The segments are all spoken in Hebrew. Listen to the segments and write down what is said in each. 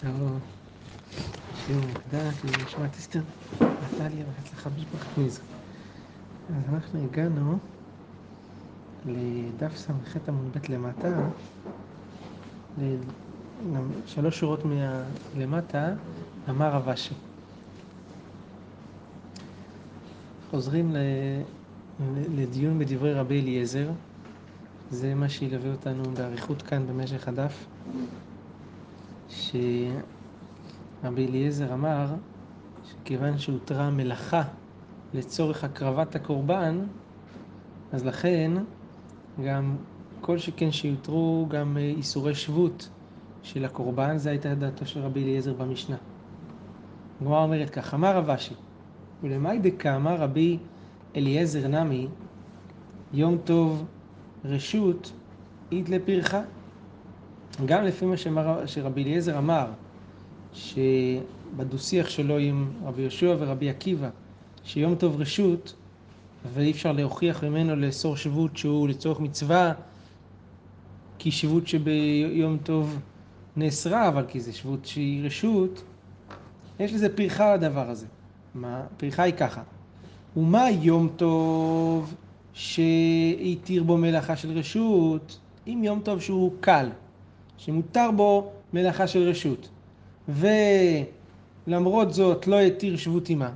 טוב, שיעור מוקדש, נשמת אסתר, נטליה והצלחה במשפחת מזר. אז אנחנו הגענו לדף ס"ח עמוד ב' למטה, שלוש שורות מלמטה, אמר רב אשי. חוזרים לדיון בדברי רבי אליעזר, זה מה שילווה אותנו באריכות כאן במשך הדף. שרבי אליעזר אמר שכיוון שהותרה מלאכה לצורך הקרבת הקורבן, אז לכן גם כל שכן שיותרו גם איסורי שבות של הקורבן, זו הייתה דעתו של רבי אליעזר במשנה. הגמרא אומרת כך, אמר רב אשי, ולמאי דקאמר רבי אליעזר נמי, יום טוב רשות אית לפרחה. גם לפי מה שרבי אליעזר אמר, שבדו-שיח שלו עם רבי יהושע ורבי עקיבא, שיום טוב רשות, ואי אפשר להוכיח ממנו לאסור שבות שהוא לצורך מצווה, כי שבות שביום טוב נאסרה, אבל כי זה שבות שהיא רשות, יש לזה פריחה לדבר הזה. מה? פריחה היא ככה. ומה יום טוב שהתיר בו מלאכה של רשות? אם יום טוב שהוא קל, שמותר בו מלאכה של רשות, ולמרות זאת לא התיר שבות עימה,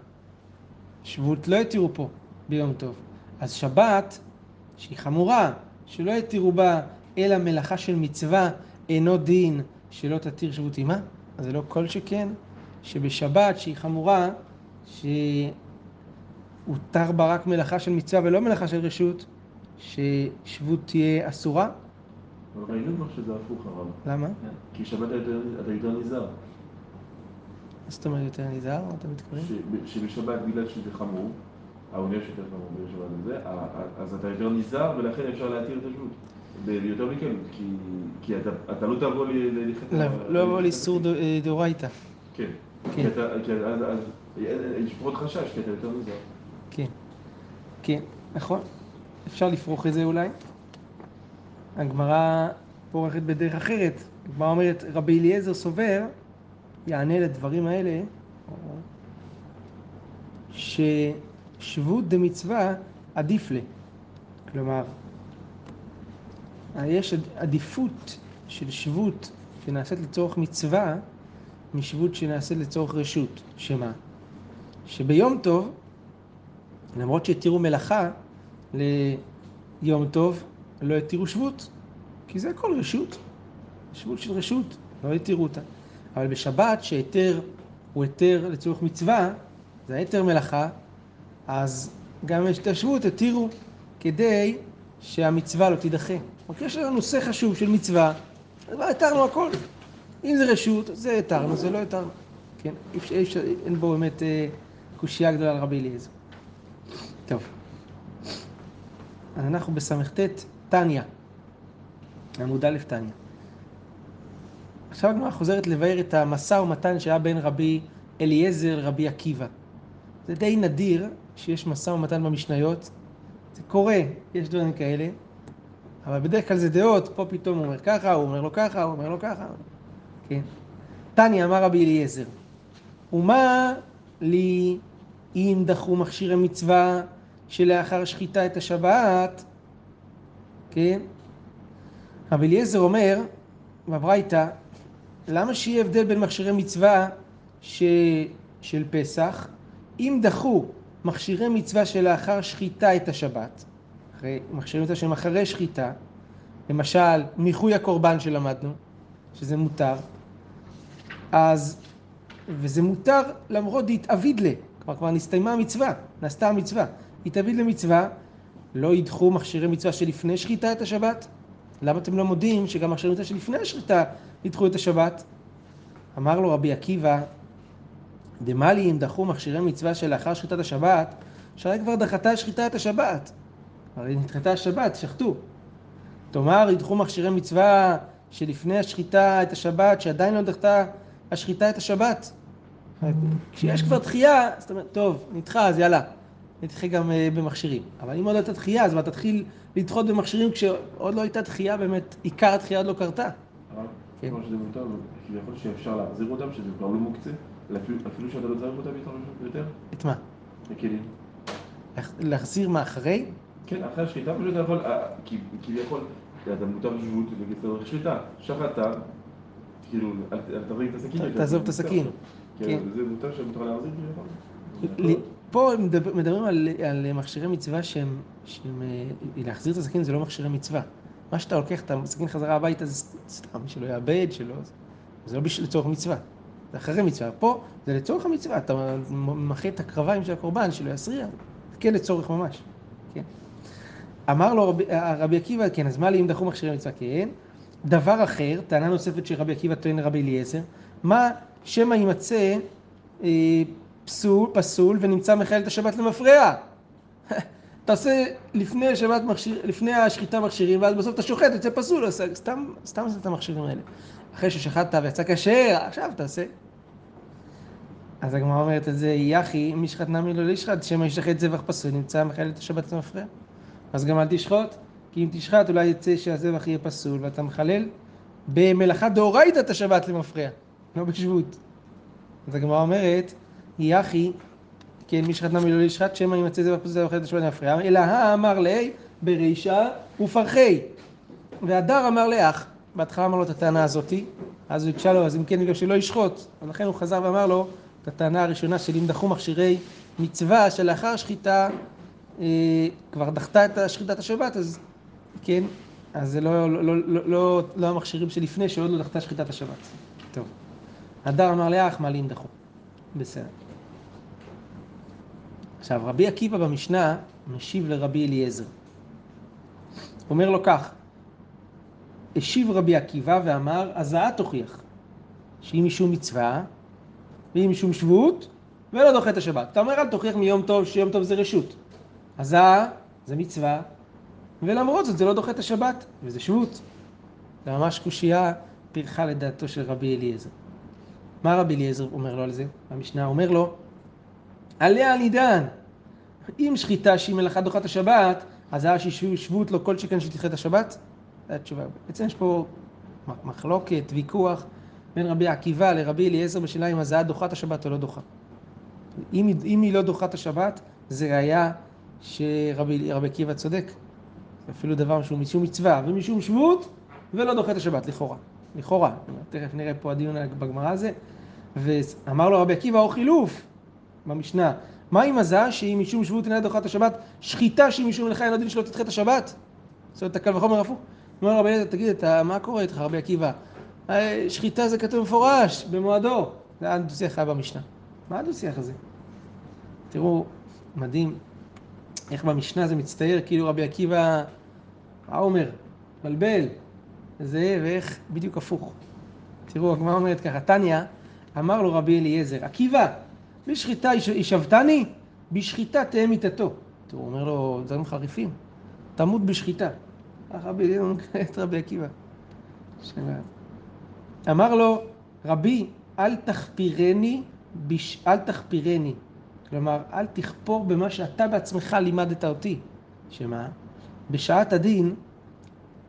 שבות לא התירו פה ביום טוב, אז שבת, שהיא חמורה, שלא התירו בה אלא מלאכה של מצווה, אינו דין שלא תתיר שבות עימה, אז זה לא כל שכן, שבשבת שהיא חמורה, שהותר בה רק מלאכה של מצווה ולא מלאכה של רשות, ששבות תהיה אסורה, אבל ראינו כבר שזה הפוך הרב. למה? כי שבת אתה יותר נזהר. מה זאת אומרת יותר נזהר? מה אתה מתכוון? שבשבת בגלל שזה חמור, העונש יותר חמור בשבת הזה, אז אתה יותר נזהר ולכן אפשר להתיר את השבות. ביותר מקלות, כי אתה לא תבוא להתחתן. לא, לא יבוא לאיסור דאורייתא. כן. כי אז יש פחות חשש, כי אתה יותר נזהר. כן, כן, נכון. אפשר לפרוח את זה אולי. הגמרא פורחת בדרך אחרת. הגמרא אומרת, רבי אליעזר סובר, יענה לדברים האלה, ששבות דמצווה עדיף לה. כלומר, יש עדיפות של שבות שנעשית לצורך מצווה משבות שנעשית לצורך רשות. שמה? שביום טוב, למרות שהתירו מלאכה ליום טוב, לא התירו שבות, כי זה הכל רשות, שבות של רשות, לא התירו אותה. אבל בשבת שהיתר הוא היתר לצורך מצווה, זה היתר מלאכה, אז גם את השבות התירו כדי שהמצווה לא תידחה. רק יש לנו נושא חשוב של מצווה, אז התרנו הכל. אם זה רשות, זה התרנו, זה לא התרנו. כן, אפשר, אפשר, אין בו באמת אה, קושייה גדולה על רבי אליעזר. טוב, אנחנו בס"ט טניה, עמוד א' טניה. עכשיו הגמרא חוזרת לבאר את המשא ומתן שהיה בין רבי אליעזר לרבי עקיבא. זה די נדיר שיש משא ומתן במשניות, זה קורה, יש דברים כאלה, אבל בדרך כלל זה דעות, פה פתאום הוא אומר ככה, הוא אומר לו ככה, הוא אומר לו ככה, כן. טניה אמר רבי אליעזר, ומה לי אם דחו מכשירי מצווה שלאחר שחיטה את השבת, כן? רבי אליעזר אומר, בברייתא, למה שיהיה הבדל בין מכשירי מצווה ש... של פסח, אם דחו מכשירי מצווה שלאחר שחיטה את השבת, מכשירי מצווה שהם אחרי שחיטה, למשל מיחוי הקורבן שלמדנו, שזה מותר, אז, וזה מותר למרות דהתאביד לה, כלומר כבר נסתיימה המצווה, נעשתה המצווה, התאביד למצווה, לא ידחו מכשירי מצווה שלפני שחיטה את השבת? למה אתם לא מודים שגם מכשירי מצווה שלפני השחיטה ידחו את השבת? אמר לו רבי עקיבא, דמה לי אם דחו מכשירי מצווה שלאחר שחיטת השבת, שהרי כבר דחתה שחיטה את השבת. הרי נדחתה השבת, שחטו. תאמר, ידחו מכשירי מצווה שלפני השחיטה את השבת, שעדיין לא דחתה השחיטה את השבת. כשיש כבר דחייה, זאת אומרת, טוב, נדחה, אז יאללה. נדחה גם במכשירים. אבל אם עוד לא הייתה דחייה, אז כבר תתחיל לדחות במכשירים כשעוד לא הייתה דחייה באמת, עיקר הדחייה עוד לא קרתה. כן. כלומר שזה מותר, כביכול שאפשר להחזיר אותם, שזה כבר לא מוקצה, אפילו, אפילו שאתה לא צריך אותם יותר, את מה? הכלים. להח- להחזיר מה אחרי? כן, אחרי השחיטה פשוט אתה יכול, אה, כביכול, אתה מותר שבות לצורך שחיטה, שחטת, כאילו, אל תביא את הסכין. תעזוב את הסכין. כן, כן. זה מותר שמותר להחזיר כביכול. פה הם מדבר- מדברים על, על מכשירי מצווה שהם, שהם... אה, להחזיר את הסכין זה לא מכשירי מצווה. מה שאתה לוקח את הסכין חזרה הביתה זה סתם, שלא יאבד, שלא... זה לא בשביל לצורך מצווה. זה אחרי מצווה. פה זה לצורך המצווה. אתה מחה את הקרביים של הקורבן, שלא יסריע. כן לצורך ממש. כן. אמר לו רבי, רבי עקיבא, כן, אז מה לי אם דחו מכשירי מצווה? כן. דבר אחר, טענה נוספת שרבי עקיבא טוען לרבי אליעזר, מה שמא יימצא אה, פסול, פסול ונמצא מחלל את השבת למפרע. אתה עושה לפני מכשיר, לפני השחיטה מכשירים, ואז בסוף אתה שוחט, יוצא פסול, אז סתם, סתם עושה את המכשירים האלה. אחרי ששחטת ויצא כשר, עכשיו תעשה. אז הגמרא אומרת את זה, יחי, אם ישחט נמי לא ישחט, שמא ישחט זבח פסול, נמצא מחלל את השבת למפרע. אז גם אל תשחוט, כי אם תשחט אולי יצא שהזבח יהיה פסול, ואתה מחלל במלאכה דאורייתא את השבת למפרע, לא בשבות. אז הגמרא אומרת, יחי, כן, מי שחט נמי לא ישחט, שמא ימצא זבח פסול ואוכל את השבת למפרע, אלא האמר לי ברישא ופרחי. והדר אמר לאח, בהתחלה אמר לו את הטענה הזאתי, אז הוא הקשה לו, אז אם כן בגלל שלא ישחוט. אז לכן הוא חזר ואמר לו את הטענה הראשונה של אם דחו מכשירי מצווה שלאחר שחיטה אה, כבר דחתה את שחיטת השבת, אז כן, אז זה לא, לא, לא, לא, לא, לא המכשירים שלפני שעוד לא דחתה שחיטת השבת. טוב. הדר אמר לאח, מה לי אם דחו. בסדר. עכשיו, רבי עקיבא במשנה משיב לרבי אליעזר. אומר לו כך, השיב רבי עקיבא ואמר, הזעה תוכיח, שהיא משום מצווה, והיא משום שבות, ולא דוחה את השבת. אתה אומר, אל תוכיח מיום טוב, שיום טוב זה רשות. הזעה זה מצווה, ולמרות זאת זה לא דוחה את השבת, וזה שבות. זה ממש קושייה פרחה לדעתו של רבי אליעזר. מה רבי אליעזר אומר לו על זה? המשנה אומר לו, עליה נידן. אם שחיטה שהיא מלאכה דוחה את השבת, אז היה ששבות לו כל שכן שתדחה את השבת? זו התשובה. בעצם יש פה מחלוקת, ויכוח בין רבי עקיבא לרבי אליעזר בשאלה אם הזעה דוחה את השבת או לא דוחה. אם, אם היא לא דוחה את השבת, זה ראיה שרבי רבי עקיבא צודק. אפילו דבר שהוא משום מצווה ומשום שבות, ולא דוחה את השבת, לכאורה. לכאורה. תכף נראה פה הדיון בגמרא הזה. ואמר לו רבי עקיבא, או חילוף, במשנה. מה עם הזעה שהיא משום שבות אינה דוחה את השבת? שחיטה שהיא משום מלאכה אין דין שלא תדחה את השבת? זאת אומרת, הקל וחומר הפוך. אומר רבי אליעזר, תגיד, אתה, מה קורה איתך, רבי עקיבא? אה, שחיטה זה כתוב מפורש, במועדו. זה היה הדו-שיח היה במשנה. מה הדו-שיח הזה? תראו, מדהים, איך במשנה זה מצטייר, כאילו רבי עקיבא, מה אומר? בלבל. זה, ואיך בדיוק הפוך. תראו, הגמרא אומרת ככה, תניא, אמר לו רבי אליעזר, עקיבא, בשחיטה ישבתני, בשחיטה תהא מיתתו. הוא אומר לו, דברים חריפים, תמות בשחיטה. ככה רבי אליעזר מקרא את רבי עקיבא. אמר לו, רבי, אל תחפירני, בש... אל תחפירני. כלומר, אל תכפור במה שאתה בעצמך לימדת אותי. שמה? בשעת הדין,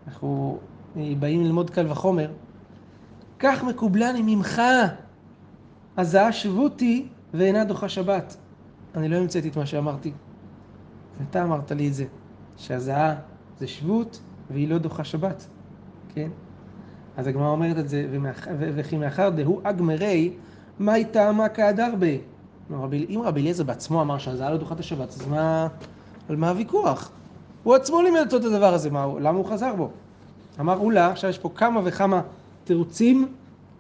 אנחנו אה, באים ללמוד קל וחומר, כך מקובלני ממך, הזעה שבותי ואינה דוחה שבת. אני לא המצאתי את מה שאמרתי. אתה אמרת לי את זה, שהזעה זה שבות והיא לא דוחה שבת, כן? אז הגמרא אומרת את זה, וכי מאחר דהוא אגמרי, מאי טעמה כהדר בי? אם רבי אליעזר בעצמו אמר שהזעה לא דוחה את השבת, אז מה... על מה הוויכוח? הוא עצמו לימד אותו את הדבר הזה, מה... למה הוא חזר בו? אמר אולה, עכשיו יש פה כמה וכמה תירוצים,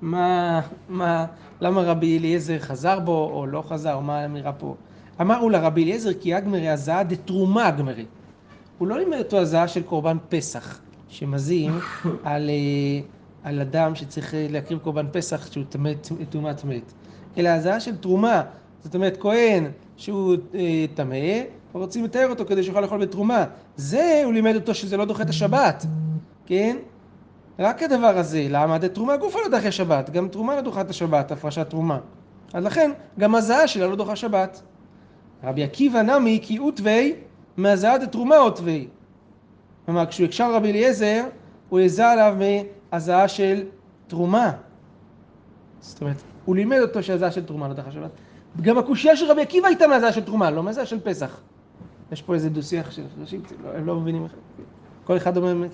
מה, מה, למה רבי אליעזר חזר בו או לא חזר, מה האמירה פה. אמר אולה רבי אליעזר כי אגמרי הזעה דתרומה אגמרי. הוא לא לימד אותו הזעה של קורבן פסח, שמזים על, אה, על אדם שצריך אה, להקריב קורבן פסח שהוא טומאת מת, אלא הזעה של תרומה, זאת אומרת כהן שהוא אה, טמא, רוצים לתאר אותו כדי שיוכל לאכול בתרומה. זה הוא לימד אותו שזה לא דוחה את השבת, כן? רק הדבר הזה, למה? דתרומה גופה לא דוחה שבת, גם תרומה לא דוחה את השבת, הפרשת תרומה. אז לכן, גם הזעה שלה לא דוחה שבת. רבי עקיבא נמי כי עוטווי מהזעה דתרומה עוטווי. כלומר, כשהוא הקשר רבי אליעזר, הוא הזע עליו מהזעה של תרומה. זאת אומרת, הוא לימד אותו שהזעה של תרומה לא דחה שבת. גם הקושייה של רבי עקיבא הייתה מהזעה של תרומה, לא מהזעה של פסח. יש פה איזה דו-שיח של אנשים, לא, הם לא מבינים איך... כל אחד אומר,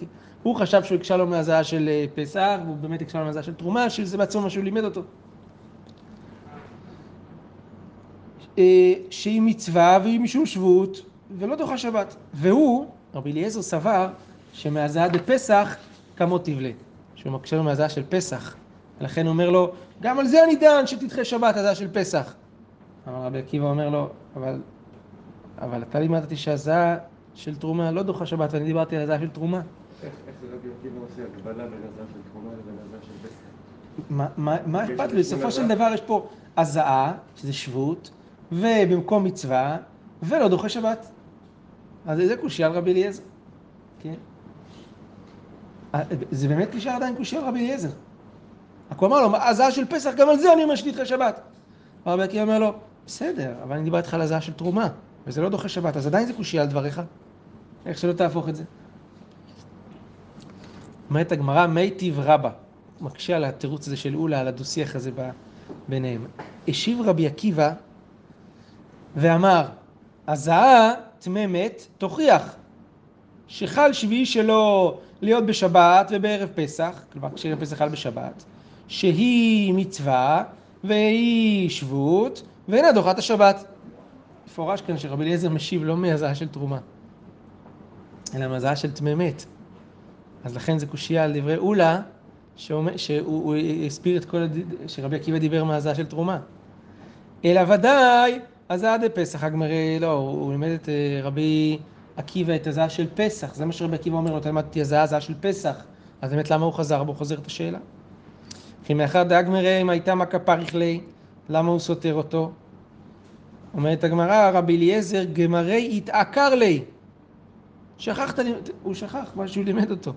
הוא חשב שהוא הקשה לו מהזעה של אה, פסח, והוא באמת הקשה לו מהזעה של תרומה, שזה בעצמו מה שהוא לימד אותו. אה, שהיא מצווה והיא משום שבות, ולא דוחה שבת. והוא, רבי אליעזר סבר, שמהזעה דפסח כמות תבלה. שהוא מקשה לו מהזעה של פסח. ולכן הוא אומר לו, גם על זה אני דן שתדחה שבת, הזעה של פסח. אמר רבי עקיבא אומר לו, אבל, אבל אתה לימדת אותי שהזעה של תרומה לא דוחה שבת, ואני דיברתי על הזעה של תרומה. איך זה רבי עקיבא עושה הקבלה בין הזעה של תרומה לבין הזעה של פסח? מה- אכפת לי? בסופו של דבר. יש פה הזעה, שזה שבות, ובמקום מצווה, ולא דוחה שבת. אז זה קושייה על רבי אליעזר. כן. אה, זה באמת נשאר עדיין קושייה על רבי אליעזר. רק הוא אמר לו, הזעה של פסח, גם על זה אני אומר שתדחה שבת. רבי עקיבא אומר לו, בסדר, אבל אני דיברתי איתך על הזעה של תרומה, וזה לא דוחה שבת, אז עדיין זה קושייה על דבריך. איך שלא תהפוך את זה. אומרת הגמרא, מיטיב רבה. מקשה על התירוץ הזה של אולה, על הדו-שיח הזה ביניהם. השיב רבי עקיבא ואמר, הזעה תממת תוכיח שחל שביעי שלו להיות בשבת ובערב פסח, כלומר כשערב פסח חל בשבת, שהיא מצווה והיא שבות ואינה דוחת השבת. מפורש כאן שרבי אליעזר משיב לא מהזעה של תרומה, אלא מהזעה של תממת. אז לכן זה קושייה על דברי אולה, שהוא הוא הסביר את כל, הד... שרבי עקיבא דיבר מהזעה של תרומה. אלא ודאי, הזעה דפסח, הגמרי, לא, הוא לימד את אה, רבי עקיבא את הזעה של פסח, זה מה שרבי עקיבא אומר לו, אתה למד אותי הזעה, הזעה של פסח. אז באמת למה הוא חזר בו? חוזר את השאלה. כי מאחר דאגמרי אם הייתה מכה פריך לי, למה הוא סותר אותו? אומרת הגמרא, רבי אליעזר גמרי התעקר לי. שכחת, הוא שכח מה שהוא לימד אותו.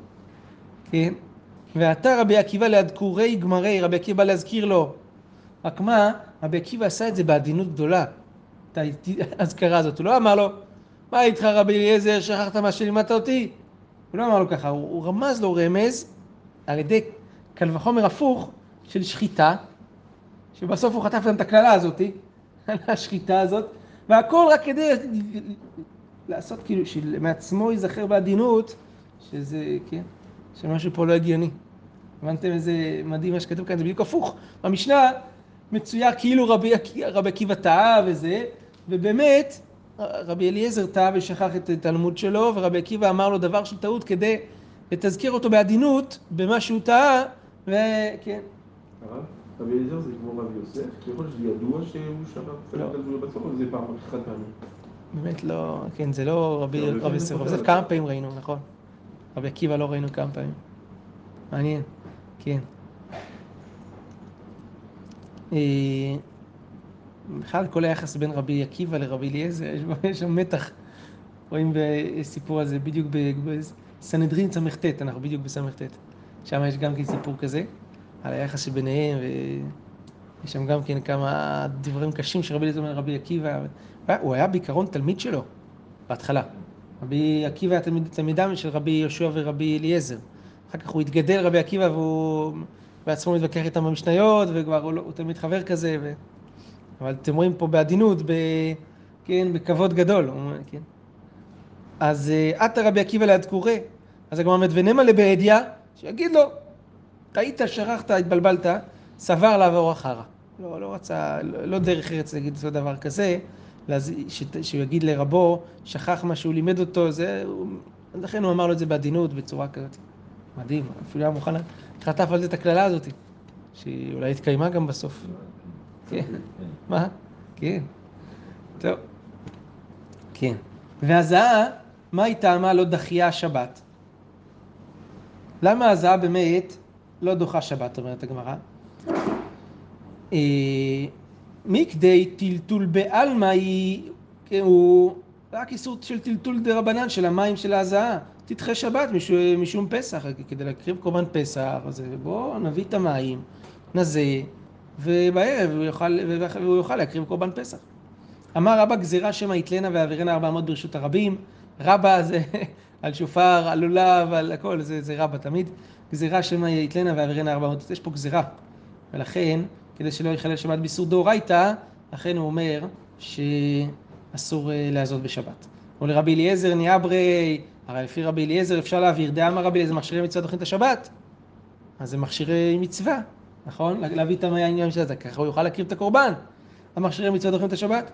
כן? ועתה רבי עקיבא להדקורי גמרי, רבי עקיבא בא להזכיר לו. רק מה, רבי עקיבא עשה את זה בעדינות גדולה. את האזכרה הזאת. הוא לא אמר לו, מה איתך רבי אליעזר, שכחת מה שלימדת אותי? הוא לא אמר לו ככה, הוא, הוא רמז לו רמז על ידי קל וחומר הפוך של שחיטה, שבסוף הוא חטף להם את הקללה הזאת, על השחיטה הזאת, והכל רק כדי לעשות כאילו, שמעצמו ייזכר בעדינות, שזה, כן, שמשהו פה לא הגיוני. הבנתם איזה מדהים מה שכתוב כאן, זה בדיוק הפוך. במשנה מצויר כאילו רבי, רבי עקיבא טעה וזה, ובאמת רבי אליעזר טעה ושכח את התלמוד שלו, ורבי עקיבא אמר לו דבר של טעות כדי לתזכר אותו בעדינות במה שהוא טעה, וכן. רבי אליעזר זה כמו רבי יוסף, להיות שזה ידוע שהוא שמע לא. חלק על זה פעם חד פעמי. באמת לא, כן, זה לא רבי לא, יוסף, רבי. יוסף כמה פעמים ראינו, נכון. רבי עקיבא לא ראינו כמה פעמים. מעניין, כן. אה, בכלל כל היחס בין רבי עקיבא לרבי אליעזר, יש שם מתח. רואים בסיפור הזה בדיוק בסנהדרין ס"ט, אנחנו בדיוק בס"ט. שם יש גם כן סיפור כזה, על היחס שביניהם, ויש שם גם כן כמה דברים קשים שרבי אליעזר אומר לרבי עקיבא. הוא היה בעיקרון תלמיד שלו, בהתחלה. רבי עקיבא היה תלמיד, תלמידם של רבי יהושע ורבי אליעזר. אחר כך הוא התגדל רבי עקיבא והוא בעצמו מתווכח איתם במשניות, וכבר הוא, לא, הוא תלמיד חבר כזה. ו... אבל אתם רואים פה בעדינות, ב... כן, בכבוד גדול. כן. אז אה, עתה רבי עקיבא להדקורי, אז הגמרא אומרת, ונמה לבעדיה, שיגיד לו, טעית, שכחת, התבלבלת, סבר לעבור אחרה. לא, לא רצה, לא, לא דרך ארץ להגיד אותו דבר כזה, לאז- שהוא יגיד לרבו, שכח מה שהוא לימד אותו, זה, הוא, לכן הוא אמר לו את זה בעדינות, בצורה כזאת. מדהים, אפילו היה מוכן, חטף על זה את הקללה הזאת, שהיא אולי התקיימה גם בסוף. כן. מה? כן. טוב. כן. והזעה, מה היא טעמה לא דחייה השבת? למה הזעה באמת לא דוחה שבת, אומרת הגמרא? אה, מכדי טלטול בעלמא היא, כן, הוא רק איסור של טלטול דה רבנן של המים של ההזעה. תדחה שבת משום, משום פסח, כדי להקריב קורבן פסח, אז בואו נביא את המים, נזה, ובערב הוא יוכל, והוא יוכל להקריב קורבן פסח. אמר רבא גזירה שמא יתלנה ארבע מאות ברשות הרבים. רבא זה על שופר, על לולב, על הכל, זה, זה רבא תמיד. גזירה שמא יתלנה ויעברנה ארבע מאות, יש פה גזירה. ולכן, כדי שלא יחלל שבת באיסור דאורייתא, לכן הוא אומר שאסור אה, לעזות בשבת. או לרבי אליעזר ניאברי, הרי לפי רבי אליעזר אפשר להעביר, דאמר רבי אליעזר מכשירי מצווה דוחים את השבת, אז זה מכשירי מצווה, נכון? להביא את העניין של זה, ככה הוא יוכל להקריב את הקורבן. המכשירי מצווה דוחים את השבת.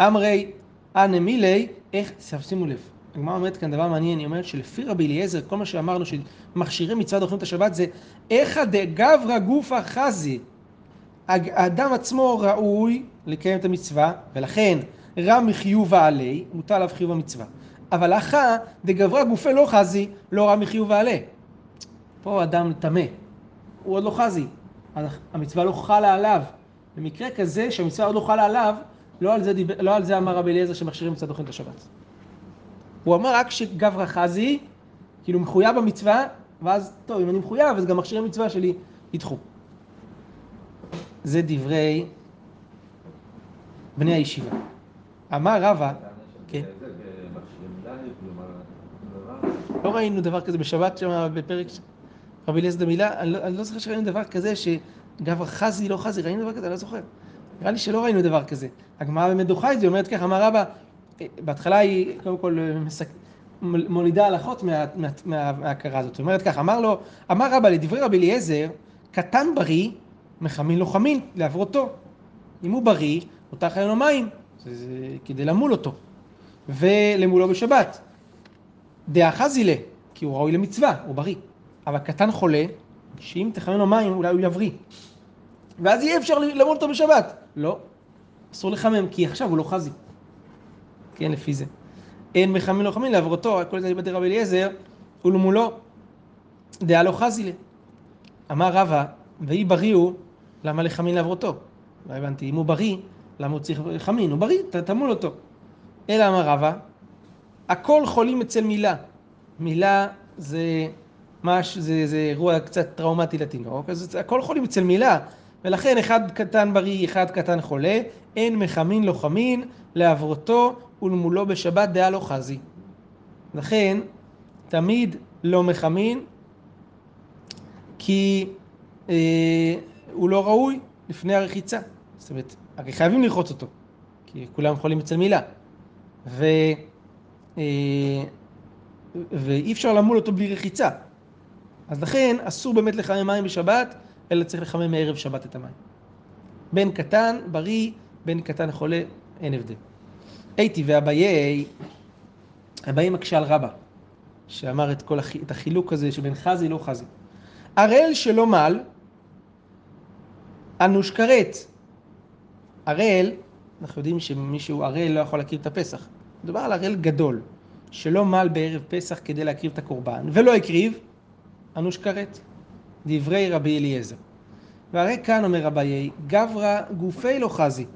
אמרי אנא מילי, איך, שימו לב, הגמרא אומרת כאן דבר מעניין, היא אומרת שלפי רבי אליעזר, כל מה שאמרנו שמכשירי מצווה דוחים את השבת זה איכא דגברא גופא חזי. האדם עצמו ראוי לקיים את המצווה, ולכן רם מחיובה עלי, מוטל עליו חיוב המצווה. אבל אחא דגברא גופי לא חזי, לא רם מחיובה עלי. פה אדם טמא, הוא עוד לא חזי, המצווה לא חלה עליו. במקרה כזה שהמצווה עוד לא חלה עליו, לא על זה, דיבר, לא על זה אמר רבי אליעזר שמכשירים מצוות דוחים את השבת. הוא אמר רק שגברא חזי, כאילו מחויב במצווה, ואז, טוב, אם אני מחויב, אז גם מכשירי מצווה שלי ידחו. זה דברי בני הישיבה. אמר רבא, כן. לא ראינו דבר כזה בשבת שם בפרק רבי אליעזר דמילה, אני, לא, אני לא זוכר שראינו דבר כזה שגברא חזי לא חזי, ראינו דבר כזה, אני לא זוכר. נראה לי שלא ראינו דבר כזה. הגמרא באמת דוחה את זה, אומרת ככה, אמר רבא, בהתחלה היא קודם כל מסק... מולידה הלכות מה, מה, מההכרה הזאת. זאת אומרת ככה, אמר לו, אמר רבא לדברי רבי אליעזר, קטן בריא, מחמין לו חמין, לעברותו. אם הוא בריא, מותר חיים לו מים, זה, זה כדי למול אותו. ולמולו בשבת. דעה חזילה, כי הוא ראוי למצווה, הוא בריא. אבל קטן חולה, שאם תחמם לו מים, אולי הוא יבריא. ואז יהיה אפשר למול אותו בשבת. לא, אסור לחמם, כי עכשיו הוא לא חזי. כן, לפי זה. אין מחמין לא חמין לעברותו, כל זה לבדי רבי אליעזר, ולמולו דעה לא חזי לי. אמר רבא, ויהי בריא הוא, למה לחמין לעברותו? לא הבנתי, אם הוא בריא, למה הוא צריך לחמין? הוא בריא, תמול אותו. אלא אמר רבא, הכל חולים אצל מילה. מילה זה מש, זה, זה אירוע קצת טראומטי לתינוק, אז הכל חולים אצל מילה. ולכן אחד קטן בריא, אחד קטן חולה, אין מחמין לא חמין, לעברותו ולמולו בשבת דעה לא חזי. לכן, תמיד לא מחמין, כי אה, הוא לא ראוי לפני הרחיצה. זאת אומרת, הרי חייבים לרחוץ אותו, כי כולם חולים אצל מילה. ו, אה, ואי אפשר למול אותו בלי רחיצה. אז לכן אסור באמת לחמם מים בשבת, אלא צריך לחמם מערב שבת את המים. בן קטן, בריא, בן קטן חולה, אין הבדל. הייתי ואביי, אביי מקשה על רבא, שאמר את, כל. את החילוק הזה שבין חזי לא חזי. ערל שלא מל, אנוש כרת. ערל, אנחנו יודעים שמישהו ערל לא יכול להקריב את הפסח. מדובר על ערל גדול, שלא מל בערב פסח כדי להקריב את הקורבן, ולא הקריב, אנוש כרת. דברי רבי אליעזר. והרי כאן אומר רביי, גברא גופי לא חזי.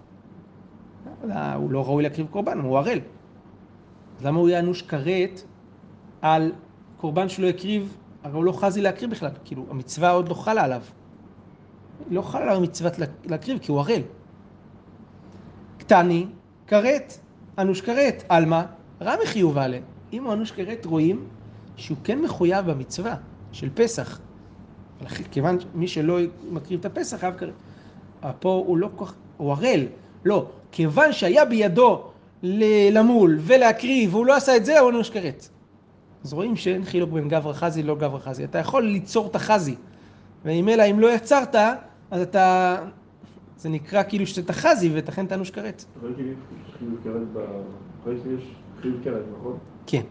הוא לא ראוי להקריב קורבן, הוא ערל. אז למה הוא יהיה אנוש כרת על קורבן שלא הקריב, הרי הוא לא חזי להקריב בכלל, כאילו המצווה עוד לא חלה עליו. לא חלה עליו מצוות להקריב כי הוא ערל. קטני, כרת, אנוש כרת, עלמא, רע מחיוב עליה. אם הוא אנוש כרת רואים שהוא כן מחויב במצווה של פסח. כיוון מי שלא מקריב את הפסח חייב כרת. פה הוא לא כל כך, הוא ערל, לא. כיוון שהיה בידו למול ולהקריב והוא לא עשה את זה, הוא אנוש כרת. אז רואים שאין חילוק בין גברא חזי ללא גברא חזי. אתה יכול ליצור את החזי. ואם אלא אם לא יצרת, אז אתה... זה נקרא כאילו שאתה חזי ותכן אתה אנוש כרת. חיוב כרת, נכון? כן.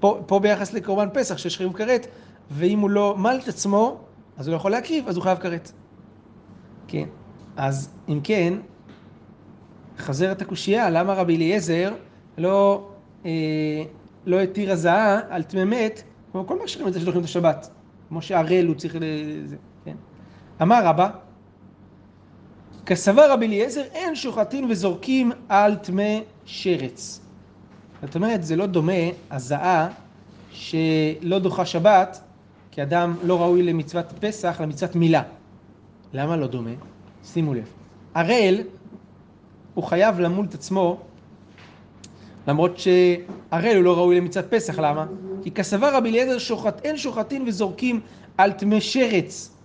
פה, פה ביחס לקורבן פסח שיש חיוב כרת, ואם הוא לא מל את עצמו, אז הוא לא יכול להקריב, אז הוא חייב כרת. כן. אז אם כן, חזרת הקושייה, למה רבי אליעזר לא, אה, לא התיר הזעה על טמא מת, כמו כל מה שקוראים לזה שדוחים את השבת. כמו שערל הוא צריך לזה, כן? אמר רבא, כסבר רבי אליעזר, אין שוחטים וזורקים על טמא שרץ. זאת אומרת, זה לא דומה הזעה שלא דוחה שבת, כי אדם לא ראוי למצוות פסח, למצוות מילה. למה לא דומה? שימו לב. הראל, הוא חייב למול את עצמו, למרות שהראל הוא לא ראוי למצוות פסח, למה? כי כסבר רבי אליעזר שוחט, אין שוחטין וזורקים על טמא שרץ.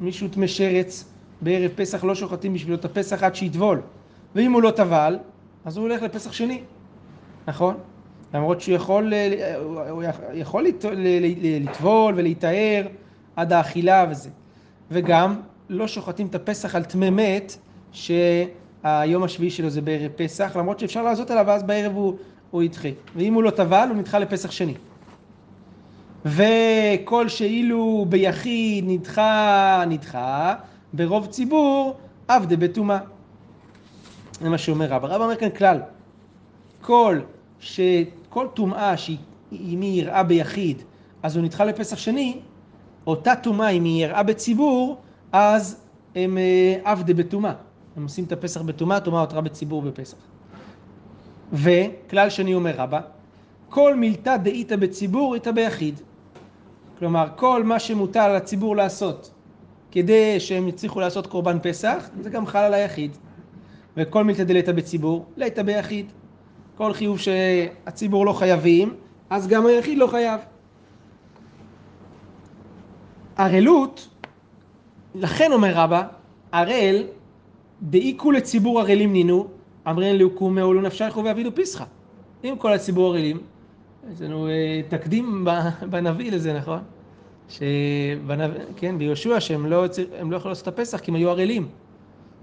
מישהו טמא שרץ, בערב פסח לא שוחטים בשבילו את הפסח עד שיטבול. ואם הוא לא טבל, אז הוא הולך לפסח שני, נכון? למרות שהוא יכול, אה, הוא יכול לטבול ולהיטהר עד האכילה וזה. וגם לא שוחטים את הפסח על טמא מת, שהיום השביעי שלו זה בערב פסח, למרות שאפשר לעשות עליו, ואז בערב הוא, הוא ידחה. ואם הוא לא טבל, הוא נדחה לפסח שני. וכל שאילו ביחיד נדחה, נדחה, ברוב ציבור, עבדה בטומאה. זה מה שאומר רבא. רבא אומר כאן כלל. כל, ש... כל טומאה שהיא אם היא יראה ביחיד, אז הוא נדחה לפסח שני, אותה טומאה אם היא יראה בציבור, אז הם אה, עבדה בטומאה. הם עושים את הפסח בטומאה, טומאה אותרה בציבור בפסח. וכלל שני אומר רבא, כל מילתא דאיתא בציבור איתא ביחיד. כלומר, כל מה שמוטל על הציבור לעשות כדי שהם יצליחו לעשות קורבן פסח, זה גם חל על היחיד. וכל מילתא דליתא בציבור, ליתא ביחיד. כל חיוב שהציבור לא חייבים, אז גם היחיד לא חייב. ערלות, לכן אומר רבא, ערל, דאיקו לציבור ערלים נינו, אמרין לאוקום מעולו נפשייכו ואבידו פיסחא. אם כל הציבור ערלים, יש לנו אה, תקדים בנביא לזה, נכון? שבנביא, כן, ביהושע שהם לא, לא יכלו לעשות את הפסח כי הם היו ערלים.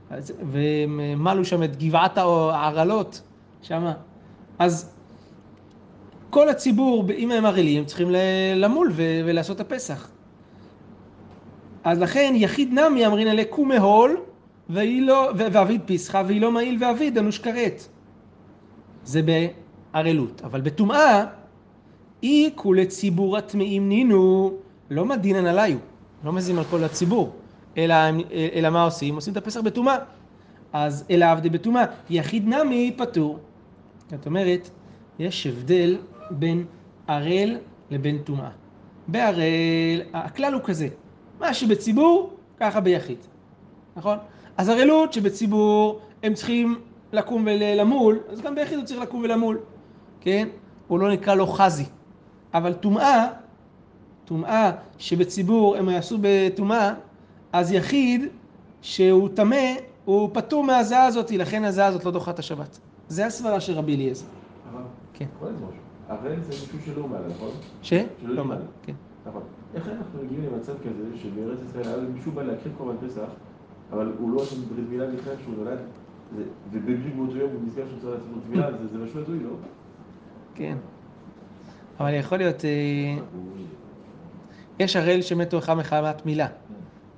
אז, והם אה, מלו שם את גבעת הערלות, שמה. אז כל הציבור, אם הם ערלים, צריכים למול ו- ולעשות את הפסח. אז לכן יחיד נמי אמרין אלה קומי הול והיא לא, ואביד פיסחא והיא לא מעיל ואביד אנוש כרת. זה בערלות. אבל בטומאה, אי כולי ציבור הטמאים נינו, לא מדינן עליו, לא מזים על כל הציבור, אלא, אלא מה עושים? עושים את הפסח בטומאה. אז אלא עבדי בטומאה, יחיד נמי פטור. זאת אומרת, יש הבדל בין ערל לבין טומאה. בערל, הכלל הוא כזה, מה שבציבור, ככה ביחיד, נכון? אז ערלות שבציבור הם צריכים לקום ולמול, אז גם ביחיד הוא צריך לקום ולמול, כן? הוא לא נקרא לו חזי. אבל טומאה, טומאה שבציבור הם יעשו בטומאה, אז יחיד שהוא טמא, הוא פטור מהזעה הזאת, לכן הזעה הזאת לא דוחה את השבת. זה הסברה של רבי אליעזר. אבל, כן. אבל זה מישהו שלא מעלה, נכון? ש? שלא לא. מעלה, כן. נכון. איך אנחנו מגיעים למצב כזה שבארץ ישראל מישהו בא להקריב קורבן פסח, אבל הוא לא עושה ברית מילה בכלל כשהוא נולד, ובדיוק באותו יום הוא נזכר שהוא צריך לעשות ברית מילה, זה- זה משהו הזוי, לא? כן. אבל יכול להיות, אה, יש הראל שמתו אחד מחמת מילה,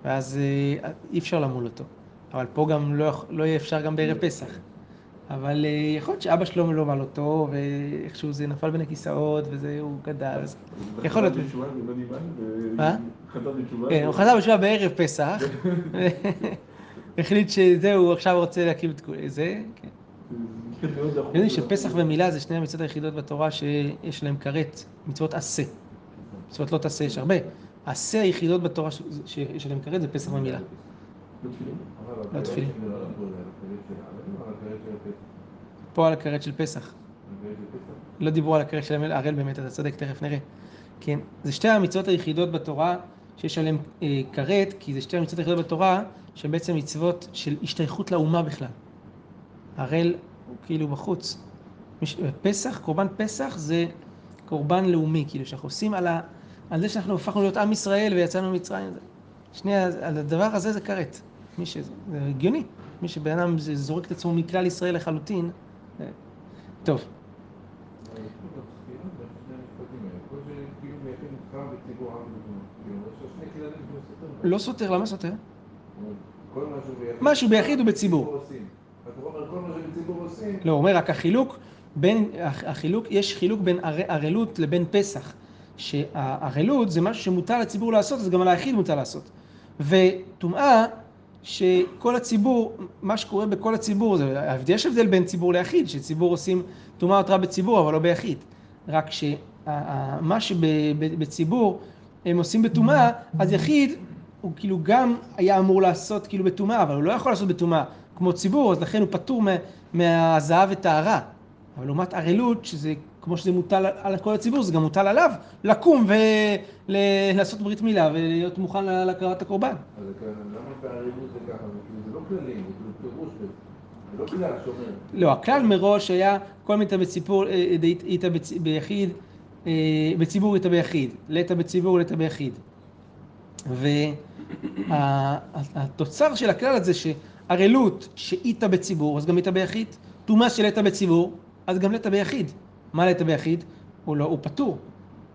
ואז אה, אי אפשר למול אותו. אבל פה גם לא, לא יהיה אפשר גם בערב פסח. אבל אה, יכול להיות שאבא שלו לא מל אותו, ואיכשהו זה נפל בין הכיסאות, וזה, הוא גדל. אז... יכול להיות. ו- מה? חזר בתשובה. כן, הוא חזר בתשובה בערב פסח, החליט שזהו, עכשיו רוצה להקים את זה, כן. אתם יודעים שפסח ומילה זה שני המצוות היחידות בתורה שיש להם כרת, מצוות עשה. מצוות לא תעשה, יש הרבה. עשה היחידות בתורה שיש להם כרת זה פסח ומילה. לא תפילין. תפילין. פה על הכרת של פסח. לא דיברו על הכרת של הראל באמת, אתה צודק, תכף נראה. כן, זה שתי המצוות היחידות בתורה שיש עליהן אה, כרת, כי זה שתי המצוות היחידות בתורה שהן בעצם מצוות של השתייכות לאומה בכלל. הראל הוא כאילו בחוץ. מש- פסח, קורבן פסח זה קורבן לאומי, כאילו שאנחנו עושים על, ה, על זה שאנחנו הפכנו להיות עם ישראל ויצאנו ממצרים. זה- שני, ה- על הדבר הזה זה כרת. מי שזה, זה הגיוני. מי שבן אדם זורק את עצמו מכלל ישראל לחלוטין. טוב, לא סותר, למה סותר? משהו ביחיד ובציבור. לא, אומר רק החילוק בין, הח- החילוק, יש חילוק בין ער- ערלות לבין פסח. שהערלות זה משהו שמותר לציבור לעשות, אז גם על היחיד מותר לעשות. וטומאה, שכל הציבור, מה שקורה בכל הציבור, זה, יש הבדל בין ציבור ליחיד, שציבור עושים טומאה אותרה בציבור, אבל לא ביחיד. רק שמה שבציבור הם עושים בטומאה, אז יחיד הוא כאילו גם היה אמור לעשות כאילו בטומאה, אבל הוא לא יכול לעשות בטומאה כמו ציבור, אז לכן הוא פטור מה- מהזהב וטהרה. אבל לעומת ערלות, שזה כמו שזה מוטל על כל הציבור, זה גם מוטל עליו לקום ולעשות ברית מילה ולהיות מוכן להקרבת הקורבן. אז זה כאן, למה בערימות זה ככה? כאילו, זה לא כללים, זה כאילו פירוש, זה לא כלל שאומר. לא, הכלל מראש היה כל מיתה בציבור, אה, אה, איתה ביחיד, אה, בציבור איתה ביחיד, לטה בציבור לטה ביחיד. והתוצר של הכלל הזה שערלות שאיתה בציבור, אז גם איתה ביחיד, טומאה של לטה בציבור, אז גם לטה ביחיד. מה לטה ביחיד? הוא לא, הוא פטור.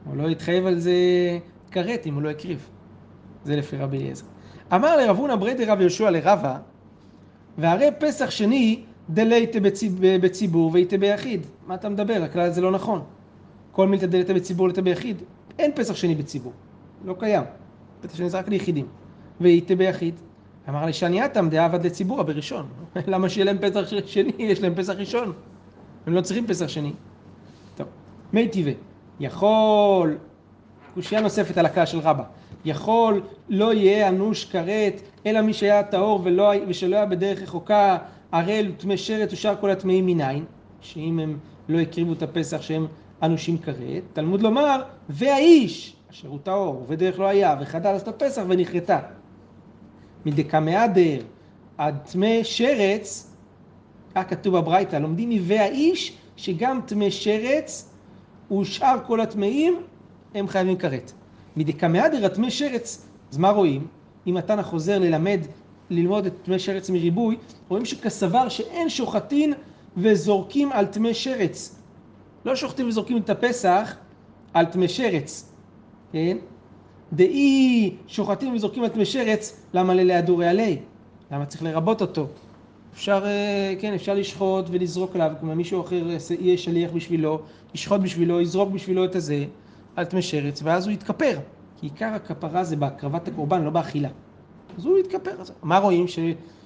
הוא לא יתחייב על זה כרת אם הוא לא הקריב. זה לפי רבי אליעזר. אמר לרב הונא בריידי רב יהושע לרבה, והרי פסח שני דלייתא בציב- בציבור ואיתא ביחיד. מה אתה מדבר? הכלל הזה לא נכון. כל מילתא דלייתא בציבור ולייתא ביחיד. אין פסח שני בציבור. לא קיים. פסח שני זה רק ליחידים. ואיתא ביחיד. אמר לי שנייתם דעבד לציבורא בראשון. למה שיהיה להם פסח שני? יש להם פסח ראשון. הם לא צריכים פסח שני. מי טבעי. יכול, קושייה נוספת על הכלל של רבא. יכול לא יהיה אנוש כרת, אלא מי שהיה טהור ולא, ושלא היה בדרך רחוקה, ערל וטמא שרת ושאר כל הטמאים מניין, שאם הם לא הקריבו את הפסח שהם אנושים כרת, תלמוד לומר, והאיש, אשר הוא טהור, ובדרך לא היה, וחדל לעשות הפסח ונכרתה. מדקמהדר עד טמא שרץ, כך כתוב בברייתא, לומדים מ"והאיש", שגם טמא שרץ ושאר כל הטמאים הם חייבים כרת. מדקמהדר הטמא שרץ, אז מה רואים? אם התנא חוזר ללמד, ללמוד את טמא שרץ מריבוי, רואים שכסבר שאין שוחטין וזורקים על טמא שרץ. לא שוחטים וזורקים את הפסח על טמא שרץ, כן? דאי שוחטים וזורקים על טמא שרץ, למה ללידורי עלי? למה צריך לרבות אותו? אפשר, אה, כן, אפשר לשחוט ולזרוק עליו, כמו מישהו אחר יהיה שליח בשבילו, ישחוט בשבילו, יזרוק בשבילו את הזה, על טמא שרץ, ואז הוא יתכפר. כי עיקר הכפרה זה בהקרבת הקורבן, לא באכילה. אז הוא יתכפר. אז מה רואים? ש-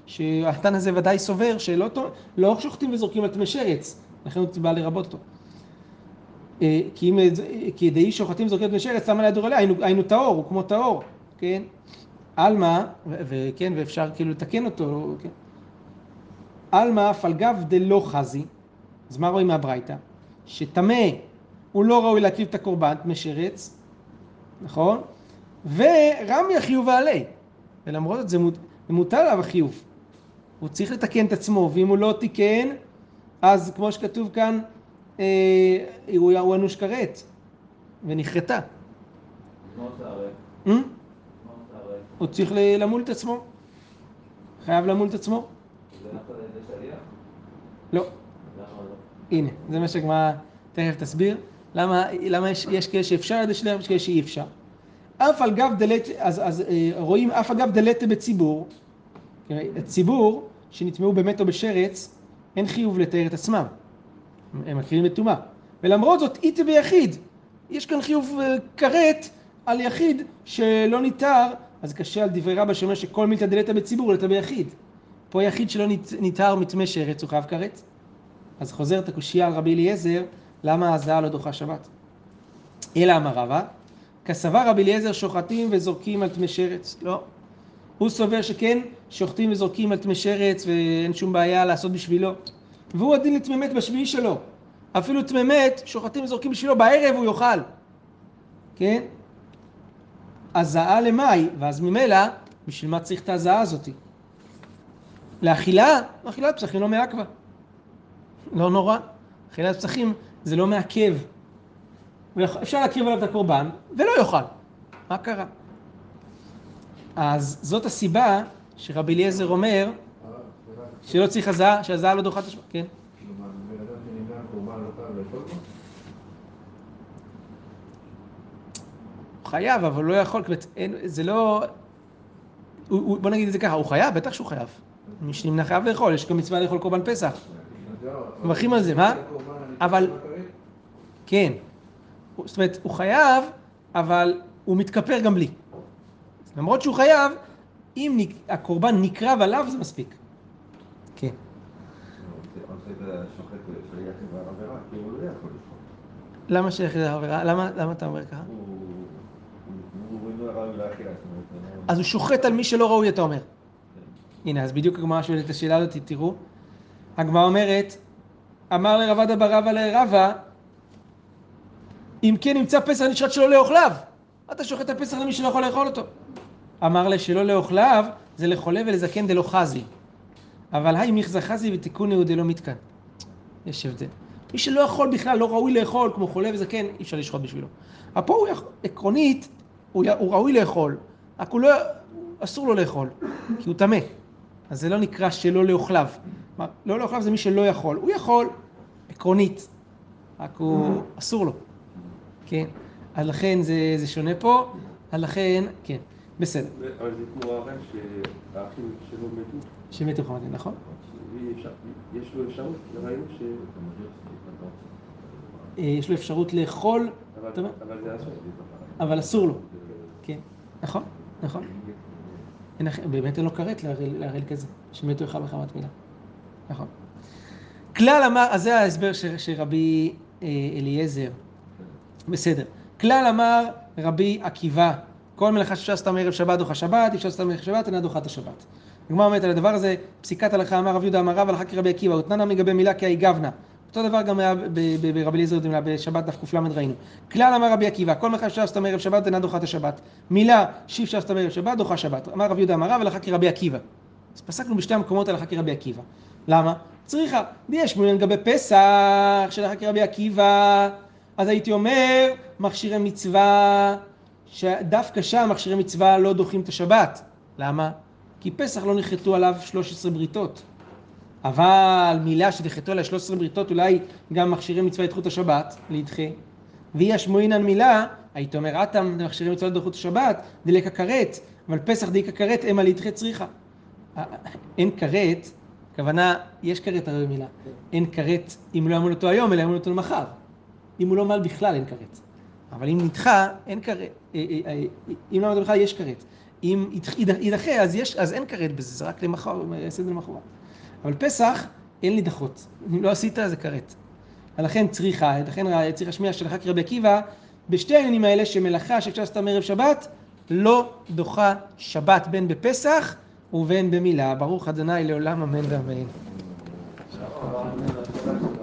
שהתן הזה ודאי סובר שלא לא שוחטים וזורקים על טמא שרץ, לכן הוא בא לרבות אותו. אה, כי אם כי דאי שוחטים וזורקים על טמא שרץ, למה לידור עליה? היינו, טהור, הוא כמו טהור, כן? עלמא, וכן, ואפשר כאילו לתקן אותו, כן? עלמא אף על גב דלא חזי, אז מה רואים מהברייתא? שטמא הוא לא ראוי להקריב את הקורבן, טמא שרץ, נכון? ורמי החיוב עלי, ולמרות זאת זה מות- מוטל עליו החיוב. הוא צריך לתקן את עצמו, ואם הוא לא תיקן, אז כמו שכתוב כאן, אה, הוא הוא אנוש כרת, ונכרתה. אה? הוא צריך למול את עצמו, חייב למול את עצמו. לא. לא? הנה, זה מה שהגמרא תכף תסביר. למה, למה יש, יש כאלה שאפשר על ידי שליח ויש כאלה שאי אפשר. אף על גב דלת, אז, אז אה, רואים אף על גב דלת בציבור, כן, ציבור שנטמעו באמת או בשרץ, אין חיוב לתאר את עצמם. הם מקריאים בטומאה. ולמרות זאת, איתי ביחיד. יש כאן חיוב אה, כרת על יחיד שלא ניתר, אז קשה על דברי רבא שאומר שכל מילתא דלתא בציבור לתא ביחיד. פה יחיד שלא ניתר מטמא שרץ הוא חייב כרת. אז חוזרת הקושייה על רבי אליעזר, למה הזעה לא דוחה שבת? אלא אמר רבא, כסבר רבי אליעזר שוחטים וזורקים על טמא שרץ. לא. הוא סובר שכן, שוחטים וזורקים על טמא שרץ ואין שום בעיה לעשות בשבילו. והוא הדין לטמא מת בשביעי שלו. אפילו טמא מת, שוחטים וזורקים בשבילו, בערב הוא יאכל. כן? הזעה למאי, ואז ממילא, בשביל מה צריך את ההזעה הזאתי? לאכילה, אכילת פסחים לא מעכבה. לא נורא. אכילת פסחים זה לא מעכב. אפשר להקריב עליו את הקורבן, ולא יאכל. מה קרה? אז זאת הסיבה שרבי אליעזר אומר. שלא צריך הזעה, שהזעה לא דוחה את השבת. כן. הוא חייב, אבל לא יכול, זה לא... בוא נגיד את זה ככה, הוא חייב? בטח שהוא חייב. מי שנמנע חייב לאכול, יש גם מצווה לאכול קורבן פסח. מברכים על זה, מה? אבל- כן. זאת אומרת, הוא חייב, אבל הוא מתכפר גם בלי. למרות שהוא חייב, אם הקורבן נקרב עליו, זה מספיק. כן. לא. למה שייך לזה עבירה? למה, אתה אומר ככה? לא לא- אז הוא שוחט על מי שלא ראוי, אתה אומר. הנה, אז בדיוק הגמרא שואלת את השאלה הזאת, תראו. הגמרא אומרת, אמר לרבדה ברבא לרבא, אם כן נמצא פסח נשחט שלא לאוכליו. אתה שוחט את הפסח למי שלא יכול לאכול אותו. אמר לה שלא לאוכליו, זה לחולה ולזקן דלא חזי. אבל היי מיכזה חזי ותיקון הוא דלא מתקן. יש הבדל. מי שלא יכול בכלל, לא ראוי לאכול, כמו חולה וזקן, אי אפשר לשחוט בשבילו. אבל פה הוא יכול, עקרונית, הוא, הוא ראוי לאכול, רק הוא לא, אסור לו לאכול, כי הוא טמא. אז זה לא נקרא שלא לאוכליו. כלומר, לא לאוכליו זה מי שלא יכול. הוא יכול, עקרונית, רק הוא, אסור לו. כן? אז לכן זה, זה שונה פה, אז לכן, כן, בסדר. אבל זה כמו הרב שהאחים שלו מתו, שמתו חמדים, נכון? יש לו אפשרות, ראינו ש... אה, יש לו אפשרות לאכול, אבל זה. אבל אסור לו. כן, נכון, נכון. באמת אין לו כרת להראל כזה, שמתו אחד מחמת מילה. נכון. כלל אמר, אז זה ההסבר של, של רבי אה, אליעזר. בסדר. כלל אמר רבי עקיבא, כל מלאכה שאפשר לעשות מערב שבת דוחה שבת, אפשר לעשות מערב שבת, אינה דוחה את השבת. הגמרא אומרת על הדבר הזה, פסיקת הלכה אמר רב יהודה אמר רב, הלכה כרבי עקיבא, ותננה מגבי מילה כי גבנה. אותו דבר גם היה ברבי אליעזר דמילה, בשבת דף קל ראינו. כלל אמר רבי עקיבא, כל מלאכה שאפשר לעשות מערב שבת, אינה דוחה את השבת. מילה שאי אפשר לעשות מערב שבת, דוחה שבת. אמר רב יהודה אמר רב, הלכה כרבי עקיבא. אז פסקנו בשתי המקומות הלכה כרבי עקיבא. למה? צריכה. יש מעוניין לגבי פסח של הלכה כרבי עקיבא, אז הייתי אומר, מכשירי מצווה, שדווקא שם מכשירי מצווה לא דוחים את השבת. למה? כי פסח לא נחרטו עליו 13 בריתות. אבל מילה שנחרטו עליה 13 בריתות, אולי גם מכשירי מצווה ידחו את השבת, להדחה. והיא השמועינן מילה, היית אומר, אטם מכשירי מצווה לא דחו את השבת, דלק הכרת, אבל פסח דיק הכרת, המה להדחה צריכה. אה, אין כרת, הכוונה, יש כרת הרי במילה. אין כרת אם לא ימול אותו היום, אלא ימול אותו למחר. אם הוא לא מל בכלל אין כרת. אבל אם נדחה, אין כרת. אה, אה, אם לא אותו בכלל, יש כרת. אם ידח- ידח- יידחה, אז, אז אין כרת בזה, זה רק למחר, יעשה את זה למחרת. אבל פסח, אין להידחות. אם לא עשית, זה כרת. ולכן צריכה, לכן צריך להשמיע של ח"כ רבי עקיבא, בשתי העניינים האלה שמלאכה שאפשר לעשות מערב שבת, לא דוחה שבת בין בפסח ובין במילה. ברוך אדוני לעולם אמן ואמן. אמן.